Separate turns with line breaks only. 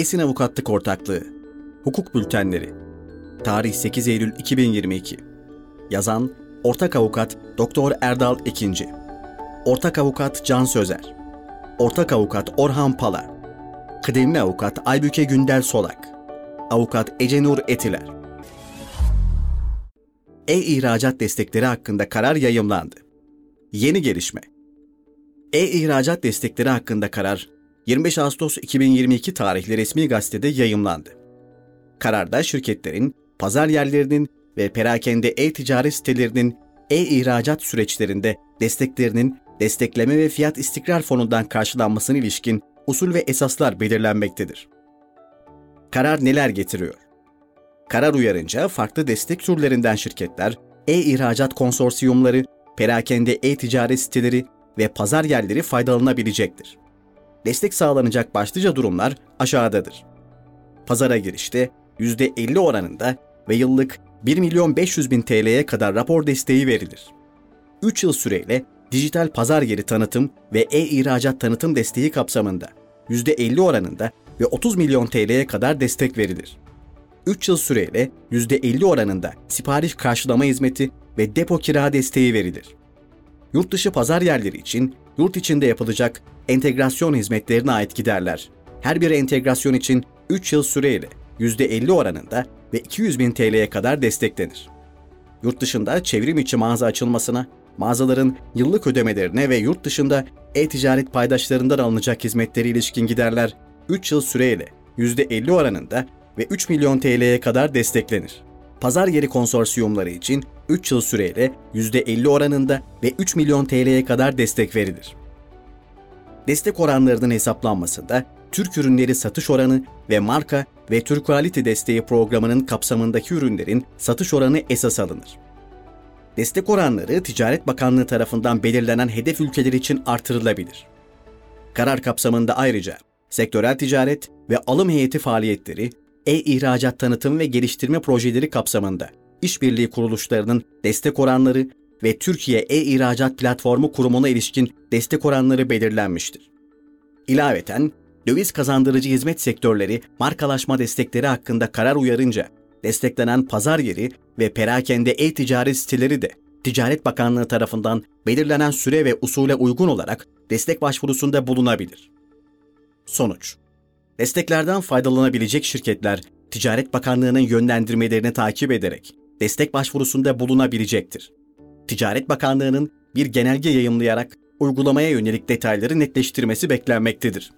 Esin Avukatlık Ortaklığı. Hukuk Bültenleri. Tarih 8 Eylül 2022 Yazan Ortak Avukat Doktor Erdal Ekinci. Ortak Avukat Can Sözer. Ortak Avukat Orhan Pala. Kıdemli Avukat Aybüke Gündel Solak. Avukat Ecenur Etiler. E-ihracat destekleri hakkında karar yayımlandı. Yeni gelişme. E-ihracat destekleri hakkında karar 25 Ağustos 2022 tarihli resmi gazetede yayımlandı. Kararda şirketlerin, pazar yerlerinin ve perakende e-ticaret sitelerinin e-ihracat süreçlerinde desteklerinin destekleme ve fiyat istikrar fonundan karşılanmasına ilişkin usul ve esaslar belirlenmektedir. Karar neler getiriyor? Karar uyarınca farklı destek türlerinden şirketler, e-ihracat konsorsiyumları, perakende e-ticaret siteleri ve pazar yerleri faydalanabilecektir destek sağlanacak başlıca durumlar aşağıdadır. Pazara girişte %50 oranında ve yıllık 1 milyon 500 bin TL'ye kadar rapor desteği verilir. 3 yıl süreyle dijital pazar yeri tanıtım ve e-ihracat tanıtım desteği kapsamında %50 oranında ve 30 milyon TL'ye kadar destek verilir. 3 yıl süreyle %50 oranında sipariş karşılama hizmeti ve depo kira desteği verilir. Yurt dışı pazar yerleri için yurt içinde yapılacak entegrasyon hizmetlerine ait giderler. Her bir entegrasyon için 3 yıl süreyle %50 oranında ve 200 bin TL'ye kadar desteklenir. Yurt dışında çevrim içi mağaza açılmasına, mağazaların yıllık ödemelerine ve yurt dışında e-ticaret paydaşlarından alınacak hizmetleri ilişkin giderler 3 yıl süreyle %50 oranında ve 3 milyon TL'ye kadar desteklenir. Pazar yeri konsorsiyumları için 3 yıl süreyle %50 oranında ve 3 milyon TL'ye kadar destek verilir. Destek oranlarının hesaplanmasında Türk ürünleri satış oranı ve marka ve Türk Quality desteği programının kapsamındaki ürünlerin satış oranı esas alınır. Destek oranları Ticaret Bakanlığı tarafından belirlenen hedef ülkeler için artırılabilir. Karar kapsamında ayrıca sektörel ticaret ve alım heyeti faaliyetleri, e-ihracat tanıtım ve geliştirme projeleri kapsamında işbirliği kuruluşlarının destek oranları ve Türkiye E-İhracat Platformu kurumuna ilişkin destek oranları belirlenmiştir. İlaveten, döviz kazandırıcı hizmet sektörleri markalaşma destekleri hakkında karar uyarınca, desteklenen pazar yeri ve perakende e-ticaret siteleri de Ticaret Bakanlığı tarafından belirlenen süre ve usule uygun olarak destek başvurusunda bulunabilir. Sonuç Desteklerden faydalanabilecek şirketler, Ticaret Bakanlığı'nın yönlendirmelerini takip ederek destek başvurusunda bulunabilecektir. Ticaret Bakanlığı'nın bir genelge yayımlayarak uygulamaya yönelik detayları netleştirmesi beklenmektedir.